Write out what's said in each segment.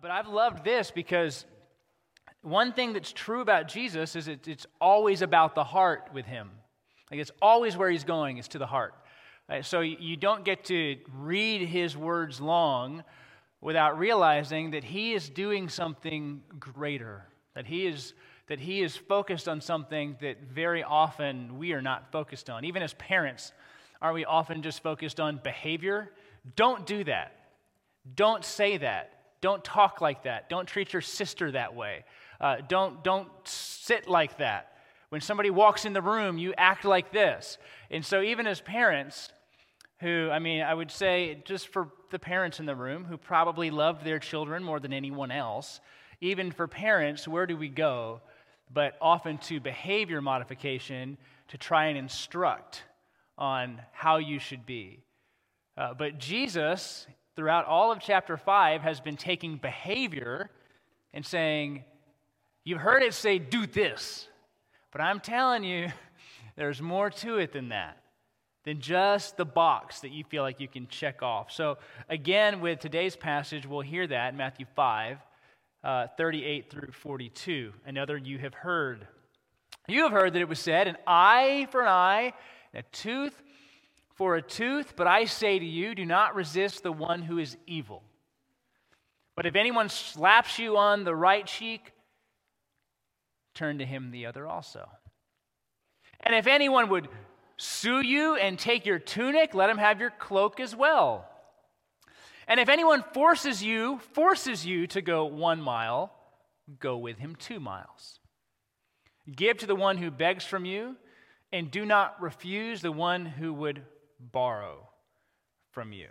but I've loved this because one thing that's true about Jesus is it, it's always about the heart with him. Like it's always where he's going, is to the heart. Right? So you don't get to read his words long without realizing that he is doing something greater, that he is that he is focused on something that very often we are not focused on. Even as parents, are we often just focused on behavior? Don't do that. Don't say that. Don't talk like that. Don't treat your sister that way. Uh, don't, don't sit like that. When somebody walks in the room, you act like this. And so, even as parents, who, I mean, I would say, just for the parents in the room who probably love their children more than anyone else, even for parents, where do we go? But often to behavior modification to try and instruct on how you should be. Uh, but Jesus, throughout all of chapter 5, has been taking behavior and saying, You've heard it say, do this. But I'm telling you, there's more to it than that, than just the box that you feel like you can check off. So, again, with today's passage, we'll hear that in Matthew 5, uh, 38 through 42. Another you have heard. You have heard that it was said, an eye for an eye, and a tooth for a tooth, but I say to you, do not resist the one who is evil. But if anyone slaps you on the right cheek, turn to him the other also. And if anyone would sue you and take your tunic, let him have your cloak as well. And if anyone forces you, forces you to go one mile, go with him two miles. Give to the one who begs from you, and do not refuse the one who would borrow from you.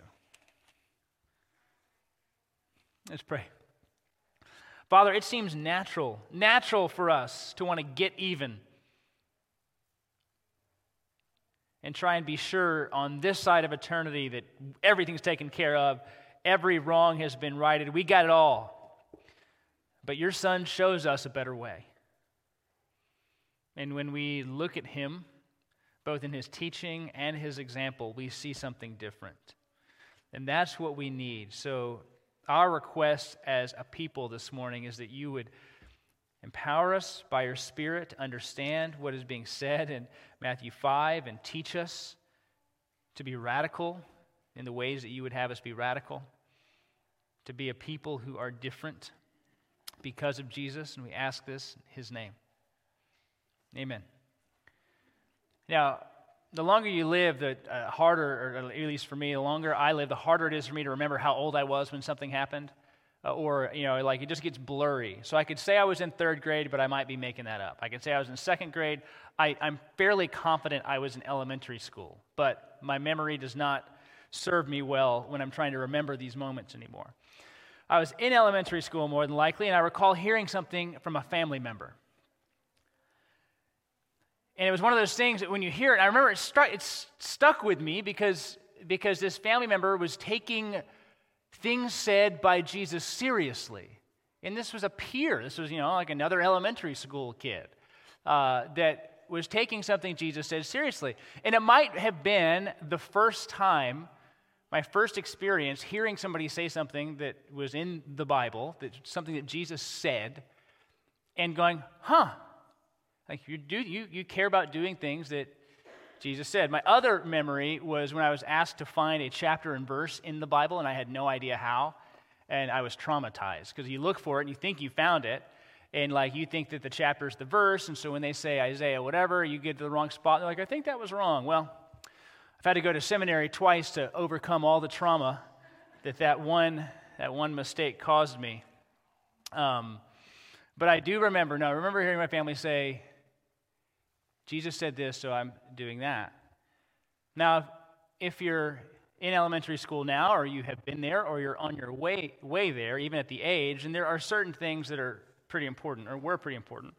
Let's pray. Father, it seems natural, natural for us to want to get even and try and be sure on this side of eternity that everything's taken care of, every wrong has been righted, we got it all. But your son shows us a better way. And when we look at him, both in his teaching and his example, we see something different. And that's what we need. So our request as a people this morning is that you would empower us by your Spirit to understand what is being said in Matthew 5 and teach us to be radical in the ways that you would have us be radical, to be a people who are different because of Jesus. And we ask this in his name. Amen. Now, the longer you live, the uh, harder, or at least for me, the longer I live, the harder it is for me to remember how old I was when something happened. Uh, or, you know, like it just gets blurry. So I could say I was in third grade, but I might be making that up. I could say I was in second grade. I, I'm fairly confident I was in elementary school, but my memory does not serve me well when I'm trying to remember these moments anymore. I was in elementary school more than likely, and I recall hearing something from a family member. And it was one of those things that when you hear it, I remember it, it stuck with me because, because this family member was taking things said by Jesus seriously. And this was a peer. This was, you know, like another elementary school kid uh, that was taking something Jesus said seriously. And it might have been the first time, my first experience, hearing somebody say something that was in the Bible, that something that Jesus said, and going, huh, like you do you, you care about doing things that Jesus said. My other memory was when I was asked to find a chapter and verse in the Bible and I had no idea how. And I was traumatized because you look for it and you think you found it. And like you think that the chapter is the verse. And so when they say Isaiah, whatever, you get to the wrong spot. They're like, I think that was wrong. Well, I've had to go to seminary twice to overcome all the trauma that that one, that one mistake caused me. Um, but I do remember, no, I remember hearing my family say, Jesus said this, so I'm doing that. Now, if you're in elementary school now, or you have been there, or you're on your way, way there, even at the age, and there are certain things that are pretty important, or were pretty important.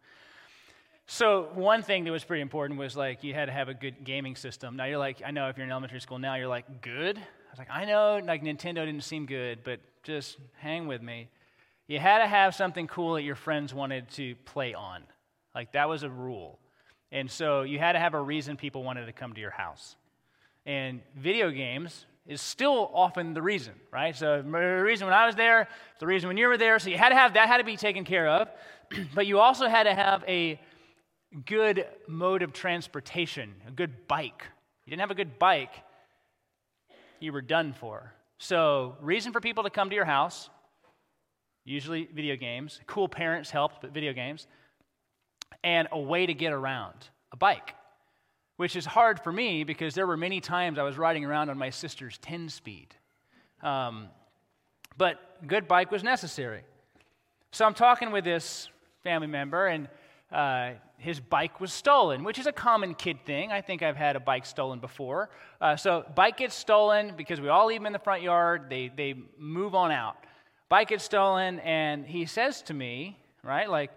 So, one thing that was pretty important was like you had to have a good gaming system. Now, you're like, I know if you're in elementary school now, you're like, good? I was like, I know, like Nintendo didn't seem good, but just hang with me. You had to have something cool that your friends wanted to play on. Like, that was a rule. And so you had to have a reason people wanted to come to your house. And video games, is still often the reason, right? So the reason when I was there, the reason when you were there. So you had to have that had to be taken care of, but you also had to have a good mode of transportation, a good bike. You didn't have a good bike, you were done for. So reason for people to come to your house, usually video games. Cool parents helped, but video games, and a way to get around, a bike which is hard for me because there were many times I was riding around on my sister's 10 speed. Um, but good bike was necessary. So I'm talking with this family member, and uh, his bike was stolen, which is a common kid thing. I think I've had a bike stolen before. Uh, so bike gets stolen because we all leave them in the front yard. They they move on out. Bike gets stolen, and he says to me, right, like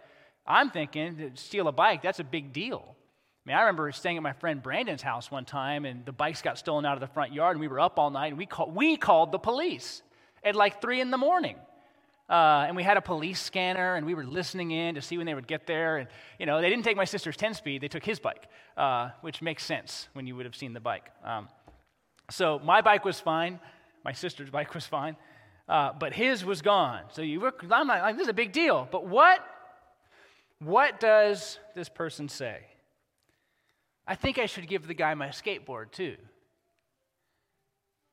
I'm thinking, steal a bike, that's a big deal. I mean, I remember staying at my friend Brandon's house one time, and the bikes got stolen out of the front yard, and we were up all night, and we, call, we called the police at like 3 in the morning. Uh, and we had a police scanner, and we were listening in to see when they would get there. And, you know, they didn't take my sister's 10 speed, they took his bike, uh, which makes sense when you would have seen the bike. Um, so my bike was fine, my sister's bike was fine, uh, but his was gone. So you were, I'm like, this is a big deal. But what, what does this person say? I think I should give the guy my skateboard too.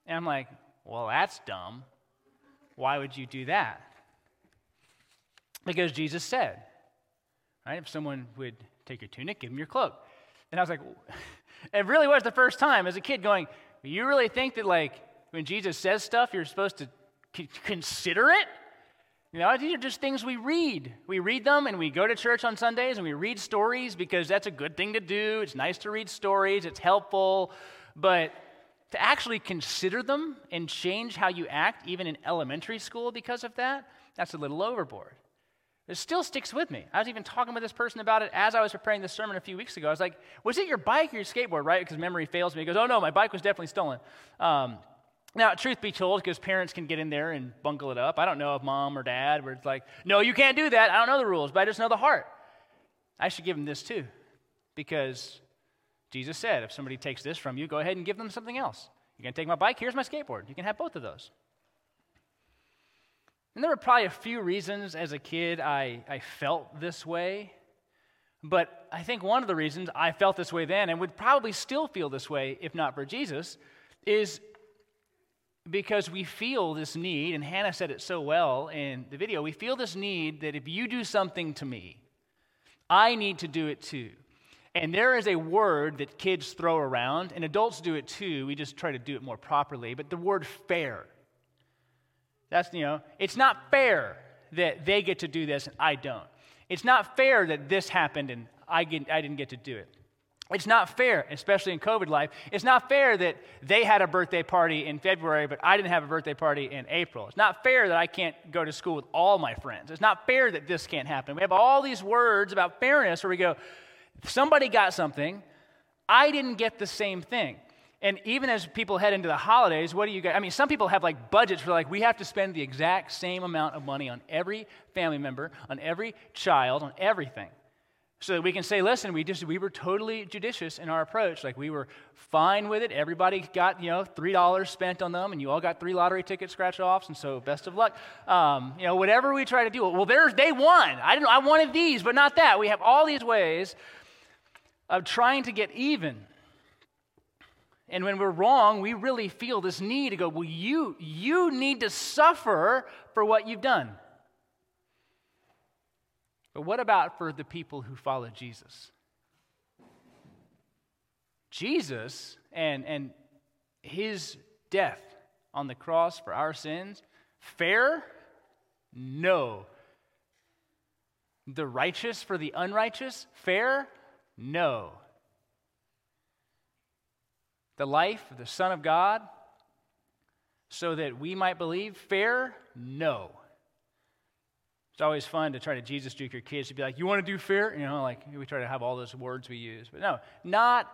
And I'm like, well, that's dumb. Why would you do that? Because Jesus said, right, if someone would take your tunic, give him your cloak. And I was like, it really was the first time as a kid going, you really think that, like, when Jesus says stuff, you're supposed to consider it? You know, these are just things we read. We read them and we go to church on Sundays and we read stories because that's a good thing to do. It's nice to read stories, it's helpful. But to actually consider them and change how you act, even in elementary school, because of that, that's a little overboard. It still sticks with me. I was even talking with this person about it as I was preparing this sermon a few weeks ago. I was like, Was it your bike or your skateboard, right? Because memory fails me. He goes, Oh, no, my bike was definitely stolen. Um, now, truth be told, because parents can get in there and bungle it up, I don't know if mom or dad were like, no, you can't do that. I don't know the rules, but I just know the heart. I should give them this too, because Jesus said, if somebody takes this from you, go ahead and give them something else. You're going to take my bike, here's my skateboard. You can have both of those. And there were probably a few reasons as a kid I, I felt this way. But I think one of the reasons I felt this way then and would probably still feel this way if not for Jesus is because we feel this need, and Hannah said it so well in the video we feel this need that if you do something to me, I need to do it too. And there is a word that kids throw around, and adults do it too. We just try to do it more properly. But the word fair. That's, you know, it's not fair that they get to do this and I don't. It's not fair that this happened and I, get, I didn't get to do it. It's not fair, especially in COVID life. It's not fair that they had a birthday party in February, but I didn't have a birthday party in April. It's not fair that I can't go to school with all my friends. It's not fair that this can't happen. We have all these words about fairness where we go, somebody got something, I didn't get the same thing. And even as people head into the holidays, what do you get? I mean, some people have like budgets for like, we have to spend the exact same amount of money on every family member, on every child, on everything so that we can say, listen, we just we were totally judicious in our approach. Like we were fine with it. Everybody got you know three dollars spent on them, and you all got three lottery ticket scratch offs. And so best of luck. Um, you know whatever we try to do. Well, there's they won. I didn't. I wanted these, but not that. We have all these ways of trying to get even. And when we're wrong, we really feel this need to go. Well, you you need to suffer for what you've done. But what about for the people who follow Jesus? Jesus and, and his death on the cross for our sins, fair? No. The righteous for the unrighteous? Fair? No. The life of the Son of God so that we might believe? Fair? No. It's always fun to try to Jesus juke your kids to be like, you want to do fair? You know, like we try to have all those words we use. But no, not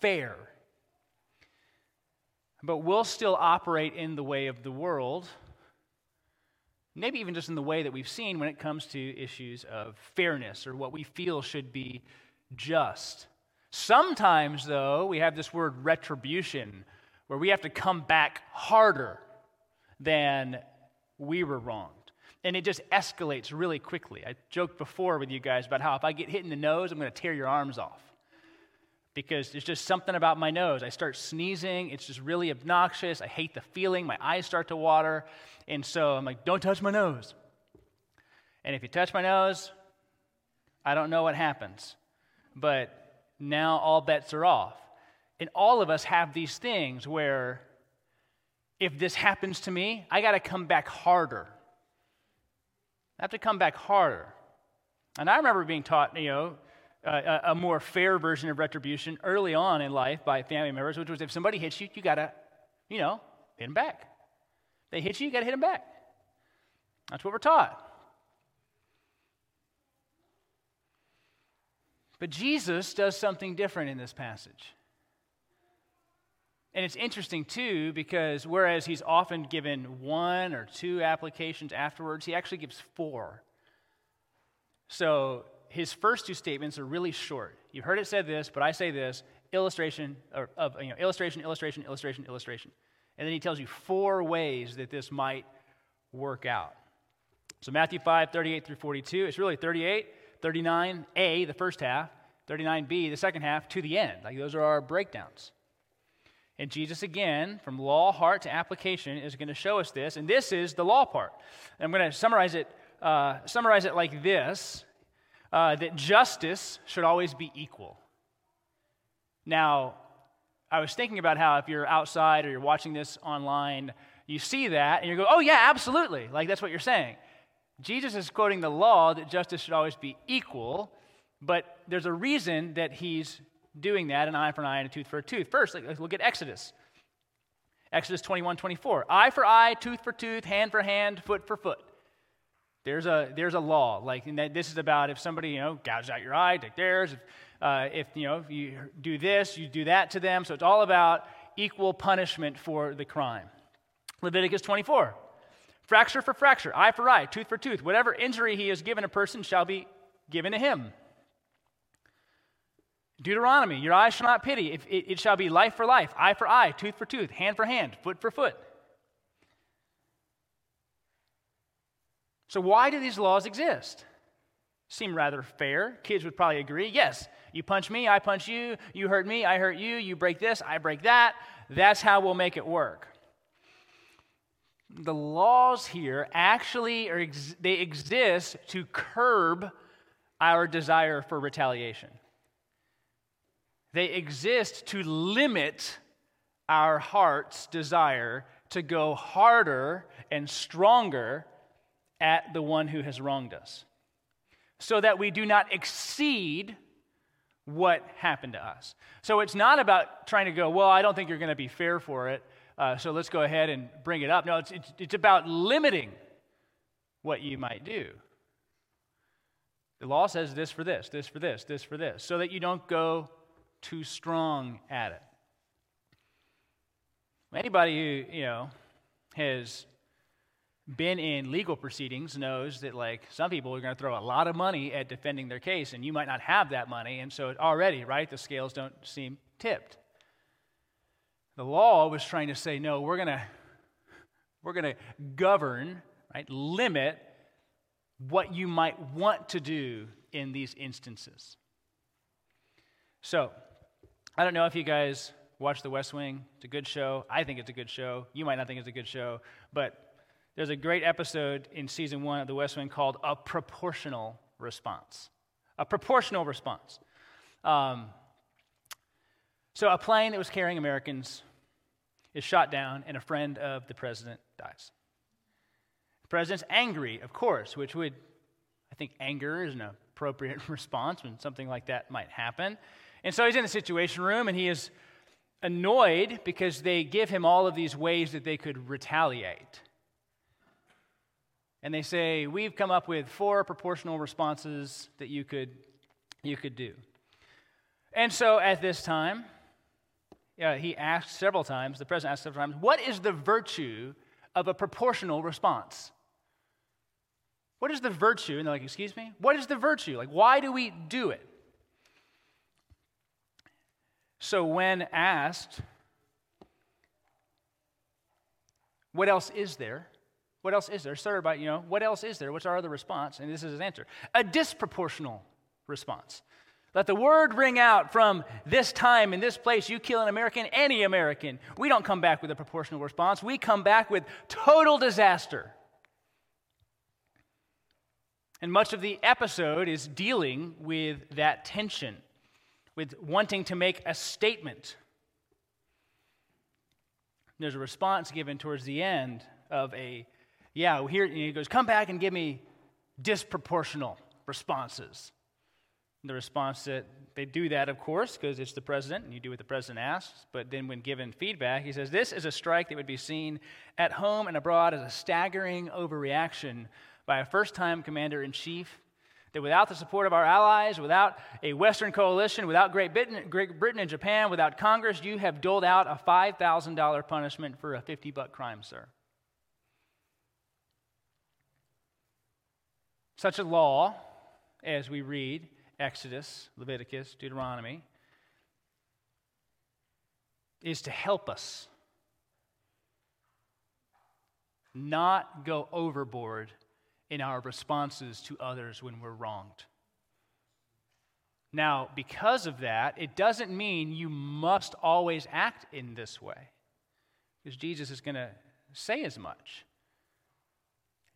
fair. But we'll still operate in the way of the world, maybe even just in the way that we've seen when it comes to issues of fairness or what we feel should be just. Sometimes, though, we have this word retribution where we have to come back harder than we were wronged. And it just escalates really quickly. I joked before with you guys about how if I get hit in the nose, I'm going to tear your arms off. Because there's just something about my nose. I start sneezing. It's just really obnoxious. I hate the feeling. My eyes start to water. And so I'm like, don't touch my nose. And if you touch my nose, I don't know what happens. But now all bets are off. And all of us have these things where if this happens to me, I got to come back harder. I have to come back harder. And I remember being taught, you know, a, a more fair version of retribution early on in life by family members, which was if somebody hits you, you got to, you know, hit them back. They hit you, you got to hit them back. That's what we're taught. But Jesus does something different in this passage. And it's interesting too, because whereas he's often given one or two applications afterwards, he actually gives four. So his first two statements are really short. You've heard it said this, but I say this illustration or, of you know, illustration, illustration, illustration, illustration. And then he tells you four ways that this might work out. So Matthew 5, 38 through 42, it's really 38, 39a, the first half, 39b, the second half, to the end. Like those are our breakdowns. And Jesus, again, from law, heart to application, is going to show us this. And this is the law part. And I'm going to summarize it, uh, summarize it like this uh, that justice should always be equal. Now, I was thinking about how if you're outside or you're watching this online, you see that and you go, oh, yeah, absolutely. Like that's what you're saying. Jesus is quoting the law that justice should always be equal, but there's a reason that he's doing that an eye for an eye and a tooth for a tooth. First, look at Exodus. Exodus 21 24. Eye for eye, tooth for tooth, hand for hand, foot for foot. There's a, there's a law. Like, this is about if somebody, you know, gouges out your eye, take theirs. If, uh, if, you know, if you do this, you do that to them. So it's all about equal punishment for the crime. Leviticus 24. Fracture for fracture, eye for eye, tooth for tooth. Whatever injury he has given a person shall be given to him. Deuteronomy, your eyes shall not pity. It, it, it, shall be life for life, eye for eye, tooth for tooth, hand for hand, foot for foot. So, why do these laws exist? Seem rather fair. Kids would probably agree. Yes, you punch me, I punch you. You hurt me, I hurt you. You break this, I break that. That's how we'll make it work. The laws here actually are they exist to curb our desire for retaliation. They exist to limit our heart's desire to go harder and stronger at the one who has wronged us, so that we do not exceed what happened to us. So it's not about trying to go, well, I don't think you're going to be fair for it, uh, so let's go ahead and bring it up. No, it's, it's, it's about limiting what you might do. The law says this for this, this for this, this for this, so that you don't go too strong at it. Anybody who, you know, has been in legal proceedings knows that like some people are going to throw a lot of money at defending their case and you might not have that money and so already right the scales don't seem tipped the law was trying to say no we're going to we're going to govern right limit what you might want to do in these instances so I don't know if you guys watch The West Wing. It's a good show. I think it's a good show. You might not think it's a good show. But there's a great episode in season one of The West Wing called A Proportional Response. A proportional response. Um, so, a plane that was carrying Americans is shot down, and a friend of the president dies. The president's angry, of course, which would, I think, anger is an appropriate response when something like that might happen. And so he's in the situation room and he is annoyed because they give him all of these ways that they could retaliate. And they say, We've come up with four proportional responses that you could, you could do. And so at this time, yeah, he asked several times, the president asked several times, What is the virtue of a proportional response? What is the virtue? And they're like, Excuse me? What is the virtue? Like, why do we do it? So, when asked, What else is there? What else is there? Started by, you know, what else is there? What's our other response? And this is his answer a disproportional response. Let the word ring out from this time in this place. You kill an American, any American. We don't come back with a proportional response. We come back with total disaster. And much of the episode is dealing with that tension, with wanting to make a statement. There's a response given towards the end of a, yeah, here he goes, come back and give me disproportional responses. The response that they do that, of course, because it's the president and you do what the president asks. But then, when given feedback, he says, This is a strike that would be seen at home and abroad as a staggering overreaction by a first time commander in chief. That without the support of our allies, without a Western coalition, without Great Britain, Great Britain and Japan, without Congress, you have doled out a $5,000 punishment for a 50 buck crime, sir. Such a law, as we read, Exodus, Leviticus, Deuteronomy, is to help us not go overboard in our responses to others when we're wronged. Now, because of that, it doesn't mean you must always act in this way, because Jesus is going to say as much.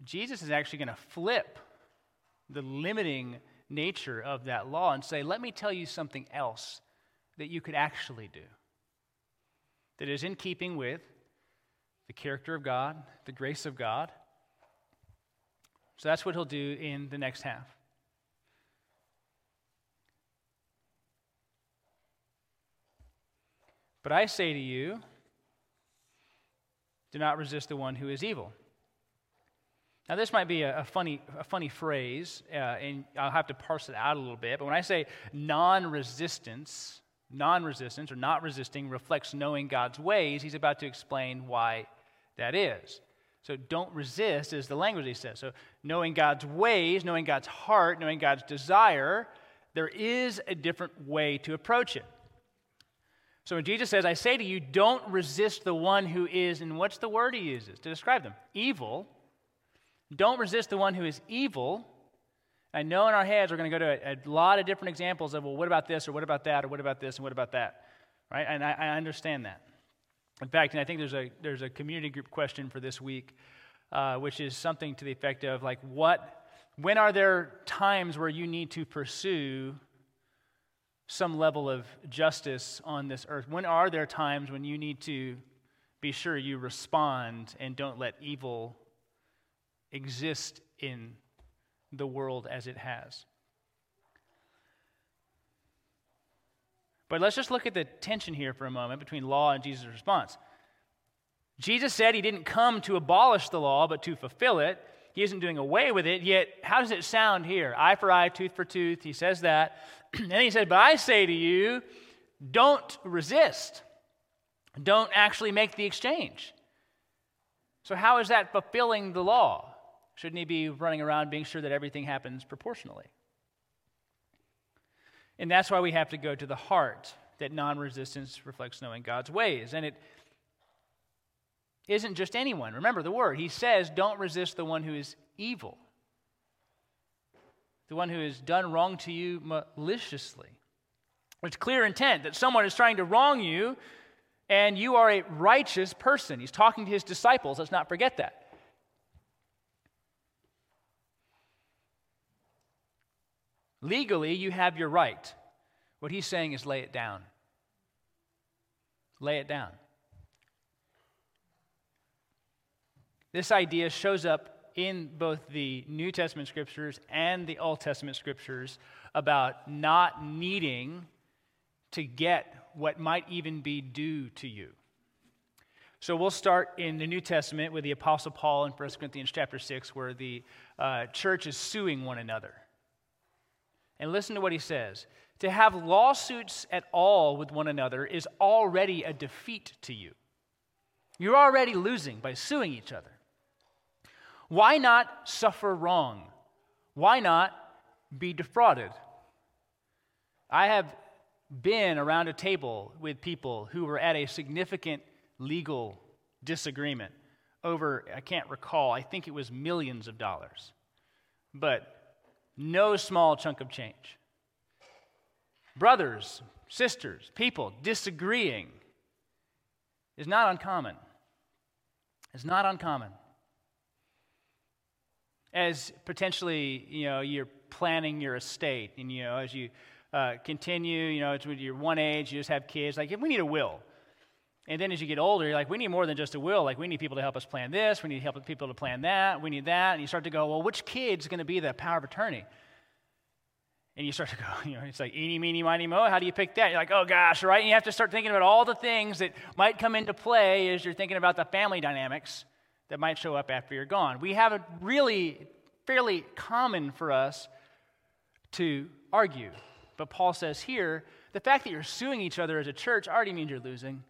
Jesus is actually going to flip the limiting nature of that law and say, let me tell you something else that you could actually do that is in keeping with the character of God, the grace of God. So that's what he'll do in the next half. But I say to you, do not resist the one who is evil. Now, this might be a, a funny, a funny phrase, uh, and I'll have to parse it out a little bit. But when I say non resistance, non resistance or not resisting reflects knowing God's ways, he's about to explain why that is. So, don't resist is the language he says. So, knowing God's ways, knowing God's heart, knowing God's desire, there is a different way to approach it. So, when Jesus says, I say to you, don't resist the one who is, and what's the word he uses to describe them? Evil don't resist the one who is evil. I know in our heads we're going to go to a, a, lot of different examples of, well, what about this, or what about that, or what about this, and what about that? Right? And I, I understand that. In fact, and I think there's a, there's a community group question for this week, uh, which is something to the effect of, like, what, when are there times where you need to pursue some level of justice on this earth? When are there times when you need to be sure you respond and don't let evil exist in the world as it has. But let's just look at the tension here for a moment between law and Jesus' response. Jesus said he didn't come to abolish the law, but to fulfill it. He isn't doing away with it, yet, how does it sound here? Eye for eye, tooth for tooth. He says that. and he said, But I say to you, don't resist. Don't actually make the exchange. So, how is that fulfilling the law? Shouldn't he be running around being sure that everything happens proportionally? And that's why we have to go to the heart, that non resistance reflects knowing God's ways. And it isn't just anyone. Remember the word. He says, don't resist the one who is evil, the one who has done wrong to you maliciously. It's clear intent that someone is trying to wrong you and you are a righteous person. He's talking to his disciples. Let's not forget that. Legally, you have your right. What he's saying is lay it down. Lay it down. This idea shows up in both the New Testament scriptures and the Old Testament scriptures about not needing to get what might even be due to you. So we'll start in the New Testament with the Apostle Paul in 1 Corinthians chapter 6, where the uh, church is suing one another. And listen to what he says To have lawsuits at all with one another is already a defeat to you. You're already losing by suing each other. Why not suffer wrong? Why not be defrauded? I have been around a table with people who were at a significant legal disagreement over, I can't recall, I think it was millions of dollars. But no small chunk of change. Brothers, sisters, people disagreeing is not uncommon. It's not uncommon. As potentially, you know, you're planning your estate, and you know, as you uh, continue, you know, it's when you're one age, you just have kids. Like, we need a will. And then as you get older, you're like, we need more than just a will. Like, we need people to help us plan this. We need help people to plan that. We need that. And you start to go, well, which kid's going to be the power of attorney? And you start to go, you know, it's like eeny, meeny, miny, mo. How do you pick that? You're like, oh gosh, right? And you have to start thinking about all the things that might come into play as you're thinking about the family dynamics that might show up after you're gone. We have a really fairly common for us to argue. But Paul says here, the fact that you're suing each other as a church already means you're losing.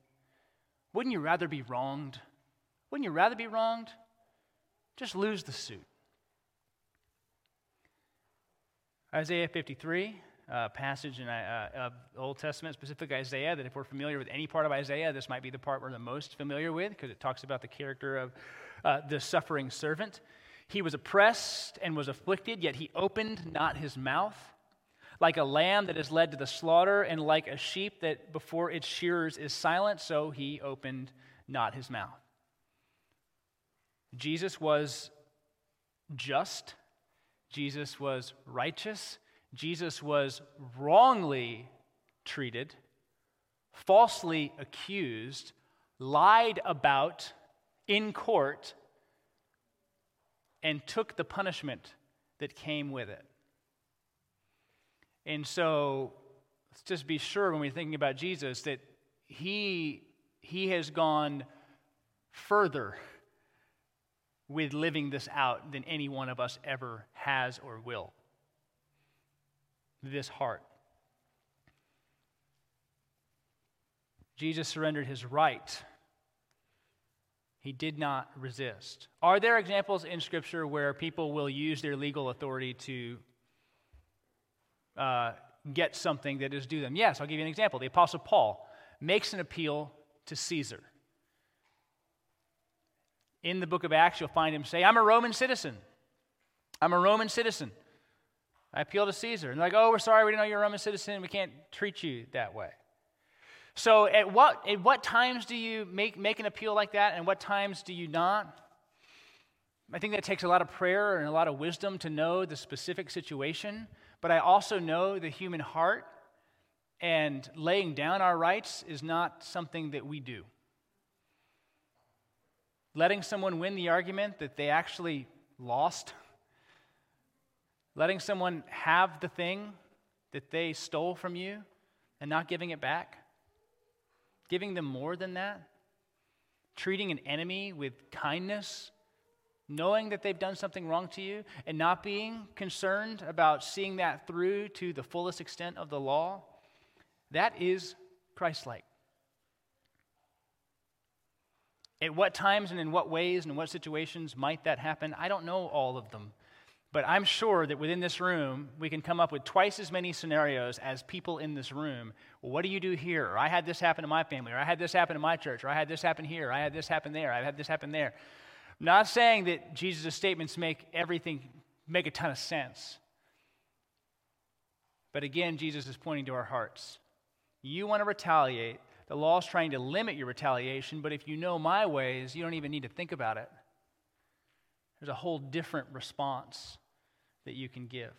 Wouldn't you rather be wronged? Wouldn't you rather be wronged? Just lose the suit. Isaiah 53, uh, passage in uh, of the Old Testament, specific Isaiah, that if we're familiar with any part of Isaiah, this might be the part we're the most familiar with because it talks about the character of uh, the suffering servant. He was oppressed and was afflicted, yet he opened not his mouth. Like a lamb that is led to the slaughter, and like a sheep that before its shearers is silent, so he opened not his mouth. Jesus was just, Jesus was righteous, Jesus was wrongly treated, falsely accused, lied about in court, and took the punishment that came with it. And so let's just be sure when we're thinking about Jesus that he, he has gone further with living this out than any one of us ever has or will. This heart. Jesus surrendered his right. He did not resist. Are there examples in Scripture where people will use their legal authority to uh, get something that is due them. Yes, I'll give you an example. The Apostle Paul makes an appeal to Caesar. In the book of Acts, you'll find him say, I'm a Roman citizen. I'm a Roman citizen. I appeal to Caesar. And they're like, oh, we're sorry, we didn't know you're a Roman citizen. We can't treat you that way. So, at what, at what times do you make, make an appeal like that, and what times do you not? I think that takes a lot of prayer and a lot of wisdom to know the specific situation but I also know the human heart, and laying down our rights is not something that we do. Letting someone win the argument that they actually lost, letting someone have the thing that they stole from you and not giving it back, giving them more than that, treating an enemy with kindness knowing that they've done something wrong to you and not being concerned about seeing that through to the fullest extent of the law, that is Christ like. At what times and in what ways and in what situations might that happen? I don't know all of them. But I'm sure that within this room, we can come up with twice as many scenarios as people in this room. Well, what do you do here? Or I had this happen to my family, or I had this happen in my church, or I had this happen here, or I had this happen there, I had this happen there. Not saying that Jesus' statements make everything make a ton of sense. But again, Jesus is pointing to our hearts. You want to retaliate. The law is trying to limit your retaliation, but if you know my ways, you don't even need to think about it. There's a whole different response that you can give.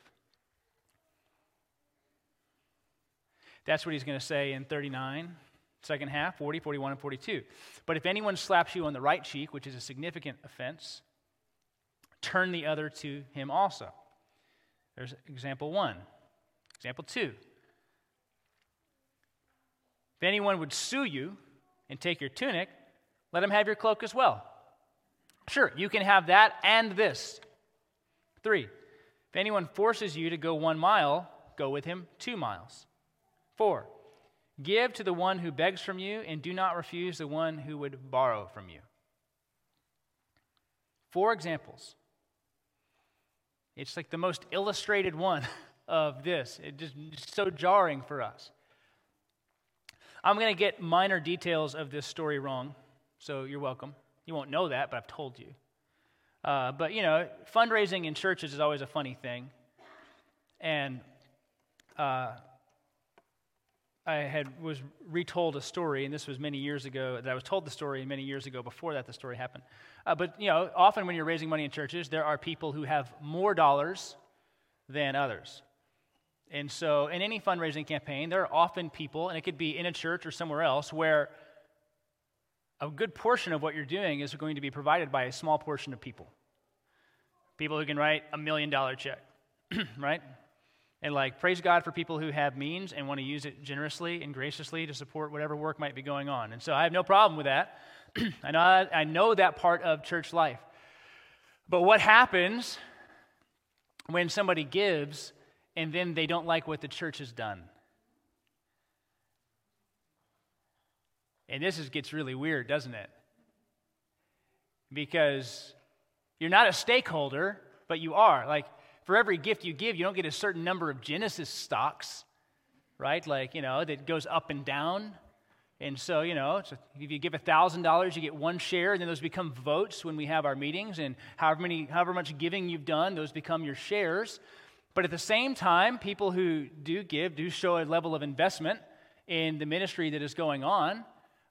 That's what he's going to say in 39. Second half, 40, 41, and 42. But if anyone slaps you on the right cheek, which is a significant offense, turn the other to him also. There's example one. Example two. If anyone would sue you and take your tunic, let him have your cloak as well. Sure, you can have that and this. Three. If anyone forces you to go one mile, go with him two miles. Four. Give to the one who begs from you, and do not refuse the one who would borrow from you. Four examples. It's like the most illustrated one of this. It's just so jarring for us. I'm going to get minor details of this story wrong, so you're welcome. You won't know that, but I've told you. Uh, but, you know, fundraising in churches is always a funny thing. And uh, I had was retold a story, and this was many years ago. That I was told the story many years ago. Before that, the story happened. Uh, but you know, often when you're raising money in churches, there are people who have more dollars than others. And so, in any fundraising campaign, there are often people, and it could be in a church or somewhere else, where a good portion of what you're doing is going to be provided by a small portion of people. People who can write a million dollar check, right? And like, praise God for people who have means and want to use it generously and graciously to support whatever work might be going on. And so I have no problem with that. I, know, I know that part of church life. But what happens when somebody gives and then they don't like what the church has done? And this is, gets really weird, doesn't it? Because you're not a stakeholder, but you are. Like, for every gift you give, you don't get a certain number of Genesis stocks, right? Like, you know, that goes up and down. And so, you know, so if you give $1,000, you get one share, and then those become votes when we have our meetings. And however, many, however much giving you've done, those become your shares. But at the same time, people who do give do show a level of investment in the ministry that is going on.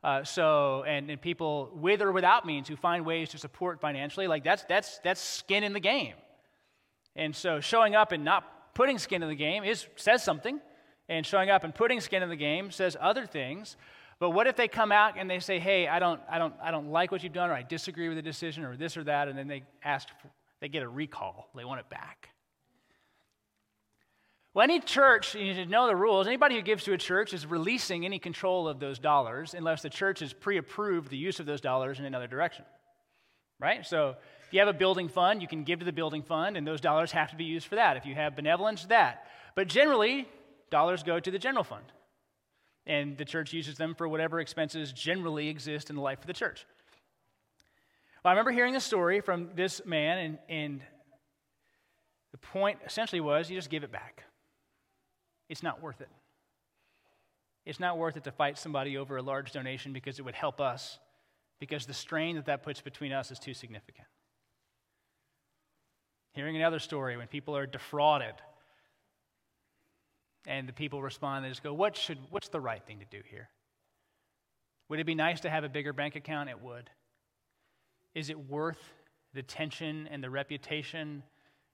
Uh, so, and, and people with or without means who find ways to support financially, like that's, that's, that's skin in the game. And so showing up and not putting skin in the game is, says something, and showing up and putting skin in the game says other things. But what if they come out and they say, hey, I don't, I don't, I don't like what you've done, or I disagree with the decision, or this or that, and then they ask, they get a recall, they want it back. Well, any church, you to know the rules. Anybody who gives to a church is releasing any control of those dollars unless the church has pre approved the use of those dollars in another direction. Right? So if you have a building fund, you can give to the building fund, and those dollars have to be used for that. If you have benevolence, that. But generally, dollars go to the general fund, and the church uses them for whatever expenses generally exist in the life of the church. Well, I remember hearing this story from this man, and, and the point essentially was you just give it back. It's not worth it. It's not worth it to fight somebody over a large donation because it would help us, because the strain that that puts between us is too significant. Hearing another story when people are defrauded and the people respond, they just go, what should, What's the right thing to do here? Would it be nice to have a bigger bank account? It would. Is it worth the tension and the reputation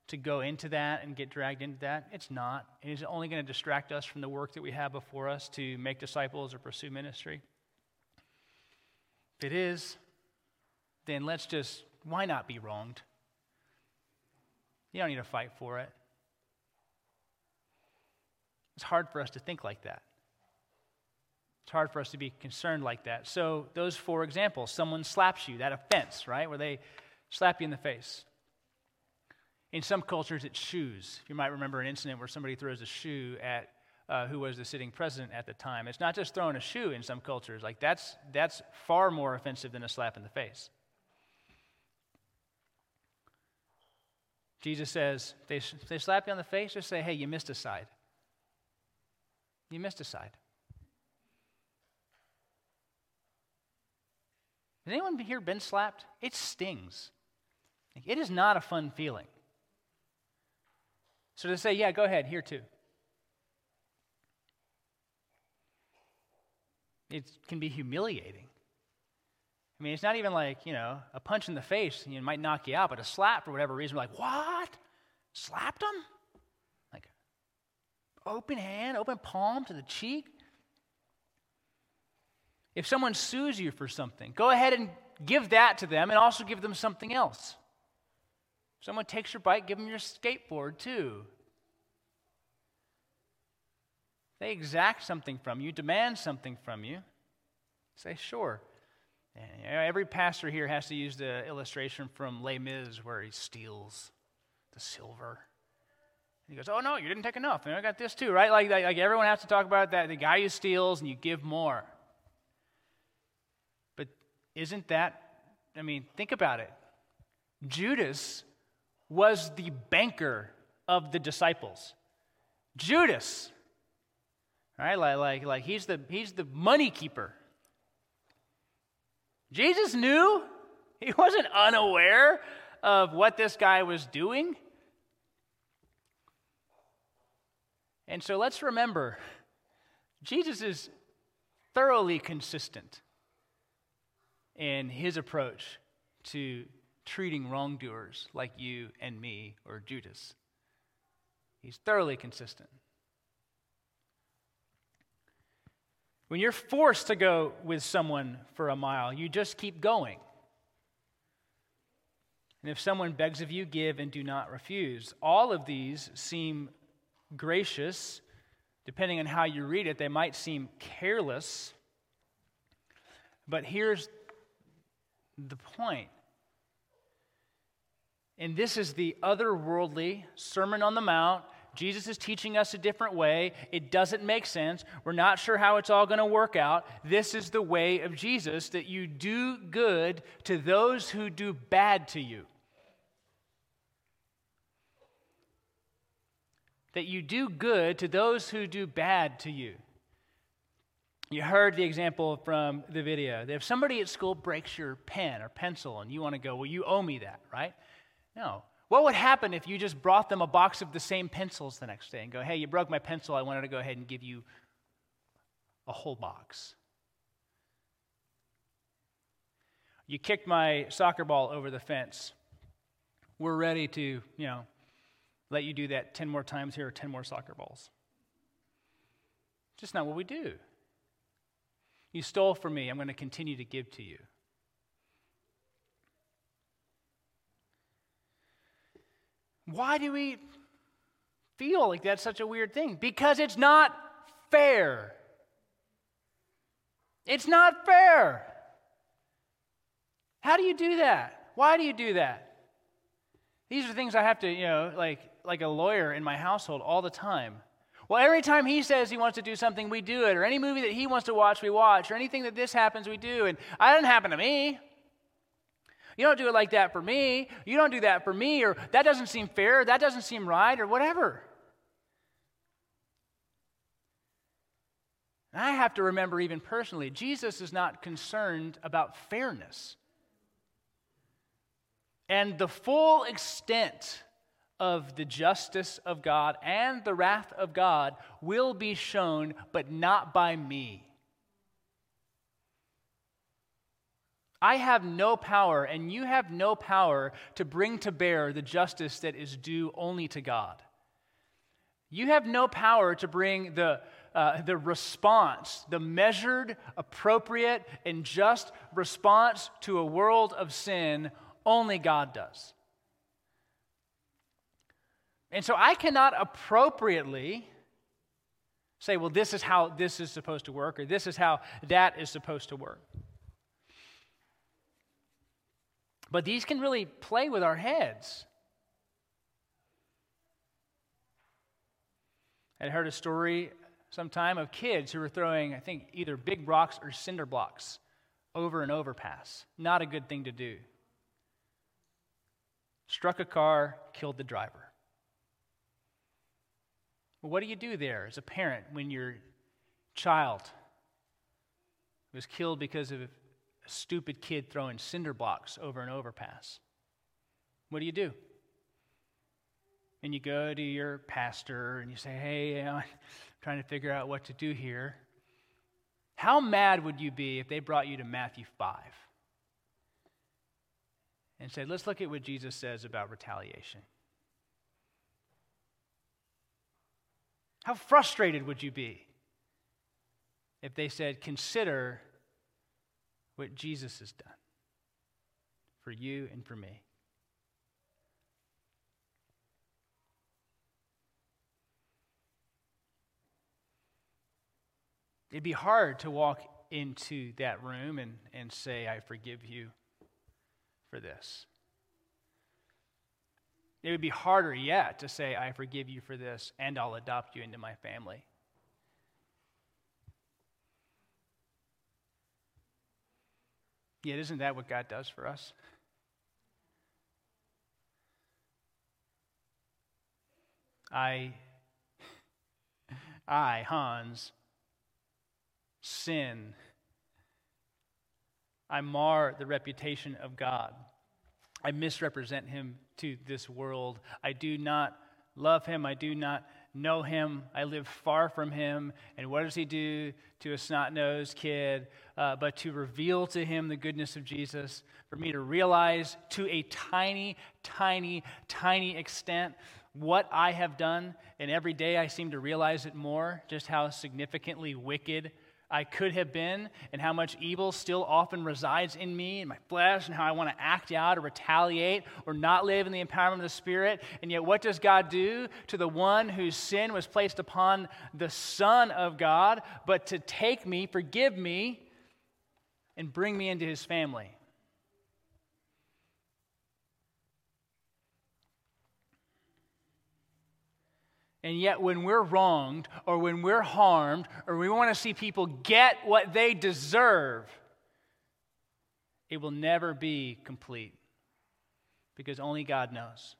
to go into that and get dragged into that? It's not. It is only going to distract us from the work that we have before us to make disciples or pursue ministry. If it is, then let's just, why not be wronged? You don't need to fight for it. It's hard for us to think like that. It's hard for us to be concerned like that. So, those four examples someone slaps you, that offense, right? Where they slap you in the face. In some cultures, it's shoes. You might remember an incident where somebody throws a shoe at uh, who was the sitting president at the time. It's not just throwing a shoe in some cultures. Like, that's, that's far more offensive than a slap in the face. Jesus says, they, they slap you on the face, just say, hey, you missed a side. You missed a side. Has anyone here been slapped? It stings. It is not a fun feeling. So to say, yeah, go ahead, here too. It can be humiliating. I mean, it's not even like, you know, a punch in the face you might knock you out, but a slap for whatever reason, like, what? Slapped him? Like, open hand, open palm to the cheek? If someone sues you for something, go ahead and give that to them and also give them something else. If someone takes your bike, give them your skateboard too. They exact something from you, demand something from you. Say, sure. And every pastor here has to use the illustration from Les Mis where he steals the silver. And he goes, Oh, no, you didn't take enough. And I got this too, right? Like, like everyone has to talk about that. The guy who steals and you give more. But isn't that, I mean, think about it. Judas was the banker of the disciples. Judas, right? Like, like, like he's, the, he's the money keeper. Jesus knew He wasn't unaware of what this guy was doing. And so let's remember Jesus is thoroughly consistent in his approach to treating wrongdoers like you and me or Judas. He's thoroughly consistent. When you're forced to go with someone for a mile, you just keep going. And if someone begs of you, give and do not refuse. All of these seem gracious. Depending on how you read it, they might seem careless. But here's the point. And this is the otherworldly Sermon on the Mount. Jesus is teaching us a different way. It doesn't make sense. We're not sure how it's all going to work out. This is the way of Jesus that you do good to those who do bad to you. That you do good to those who do bad to you. You heard the example from the video. If somebody at school breaks your pen or pencil and you want to go, well, you owe me that, right? No. What would happen if you just brought them a box of the same pencils the next day and go, hey, you broke my pencil. I wanted to go ahead and give you a whole box? You kicked my soccer ball over the fence. We're ready to, you know, let you do that 10 more times here or 10 more soccer balls. Just not what we do. You stole from me, I'm going to continue to give to you. Why do we feel like that's such a weird thing? Because it's not fair. It's not fair. How do you do that? Why do you do that? These are things I have to, you know, like like a lawyer in my household all the time. Well, every time he says he wants to do something, we do it. Or any movie that he wants to watch, we watch. Or anything that this happens, we do. And it didn't happen to me. You don't do it like that for me. You don't do that for me. Or that doesn't seem fair. That doesn't seem right. Or whatever. And I have to remember, even personally, Jesus is not concerned about fairness. And the full extent of the justice of God and the wrath of God will be shown, but not by me. I have no power, and you have no power to bring to bear the justice that is due only to God. You have no power to bring the, uh, the response, the measured, appropriate, and just response to a world of sin, only God does. And so I cannot appropriately say, well, this is how this is supposed to work, or this is how that is supposed to work. But these can really play with our heads. I heard a story sometime of kids who were throwing, I think, either big rocks or cinder blocks over an overpass. Not a good thing to do. Struck a car, killed the driver. Well, what do you do there as a parent when your child was killed because of stupid kid throwing cinder blocks over an overpass? What do you do? And you go to your pastor and you say, Hey, I'm trying to figure out what to do here. How mad would you be if they brought you to Matthew 5 and said, Let's look at what Jesus says about retaliation? How frustrated would you be if they said, Consider what Jesus has done for you and for me? It'd be hard to walk into that room and, and say, I forgive you for this. It would be harder yet to say, I forgive you for this and I'll adopt you into my family. Yet, isn't that what God does for us? I, I, Hans, sin I mar the reputation of God. I misrepresent him to this world. I do not love him. I do not know him. I live far from him. And what does he do to a snot nosed kid? Uh, but to reveal to him the goodness of Jesus, for me to realize to a tiny, tiny, tiny extent what I have done. And every day I seem to realize it more, just how significantly wicked I could have been, and how much evil still often resides in me, in my flesh, and how I want to act out or retaliate or not live in the empowerment of the Spirit. And yet, what does God do to the one whose sin was placed upon the Son of God, but to take me, forgive me, and bring me into his family? And yet, when we're wronged or when we're harmed or we want to see people get what they deserve, it will never be complete because only God knows.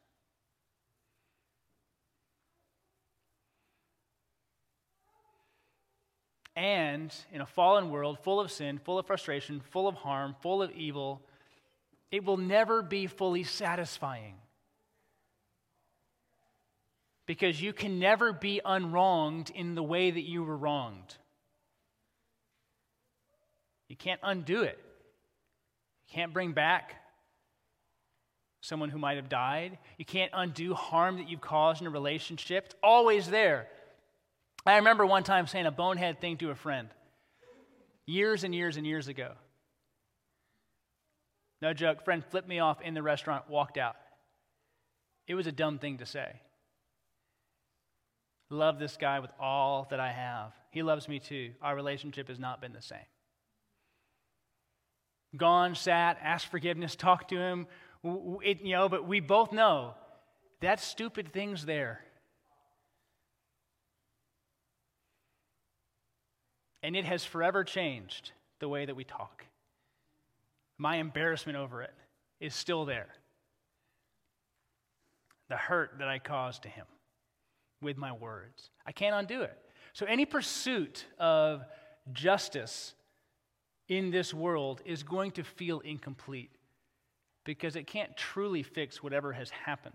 And in a fallen world full of sin, full of frustration, full of harm, full of evil, it will never be fully satisfying because you can never be unwronged in the way that you were wronged. You can't undo it. You can't bring back someone who might have died. You can't undo harm that you've caused in a relationship. It's always there. I remember one time saying a bonehead thing to a friend years and years and years ago. No joke, friend flipped me off in the restaurant, walked out. It was a dumb thing to say love this guy with all that I have. He loves me too. Our relationship has not been the same. Gone, sat, asked forgiveness, talked to him, it, you know, but we both know that stupid thing's there. And it has forever changed the way that we talk. My embarrassment over it is still there. The hurt that I caused to him with my words. I can't undo it. So, any pursuit of justice in this world is going to feel incomplete because it can't truly fix whatever has happened.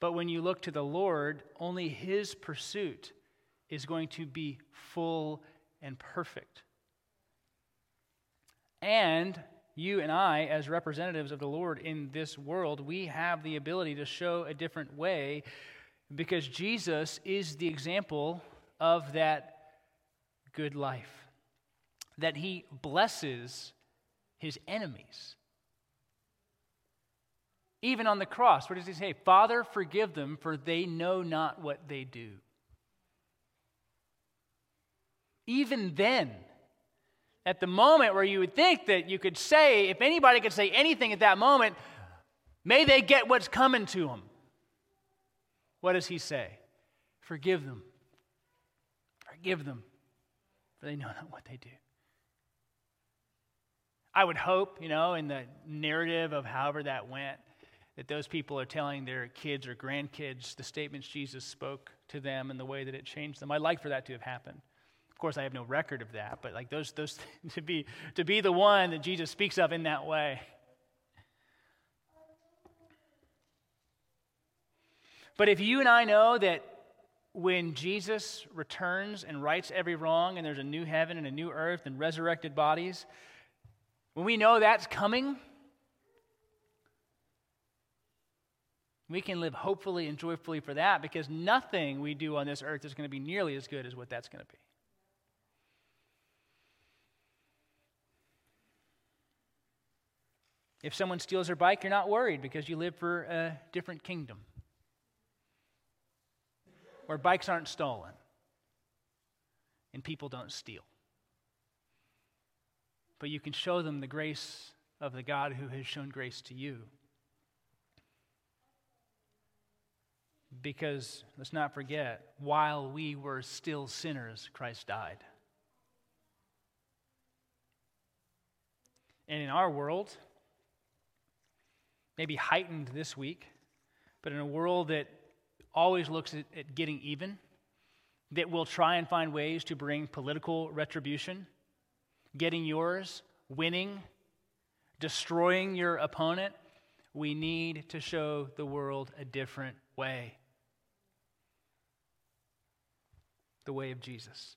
But when you look to the Lord, only His pursuit is going to be full and perfect. And you and I, as representatives of the Lord in this world, we have the ability to show a different way because Jesus is the example of that good life, that he blesses his enemies. Even on the cross, what does he say? Father, forgive them, for they know not what they do. Even then, at the moment where you would think that you could say, if anybody could say anything at that moment, may they get what's coming to them. What does he say? Forgive them. Forgive them, for they know not what they do. I would hope, you know, in the narrative of however that went, that those people are telling their kids or grandkids the statements Jesus spoke to them and the way that it changed them. I'd like for that to have happened. Of course, I have no record of that, but like those, those to be to be the one that Jesus speaks of in that way. But if you and I know that when Jesus returns and rights every wrong, and there's a new heaven and a new earth and resurrected bodies, when we know that's coming, we can live hopefully and joyfully for that because nothing we do on this earth is going to be nearly as good as what that's going to be. If someone steals your bike, you're not worried because you live for a different kingdom where bikes aren't stolen and people don't steal. But you can show them the grace of the God who has shown grace to you. Because let's not forget, while we were still sinners, Christ died. And in our world, maybe heightened this week, but in a world that always looks at, at getting even, that will try and find ways to bring political retribution, getting yours, winning, destroying your opponent, we need to show the world a different way the way of Jesus.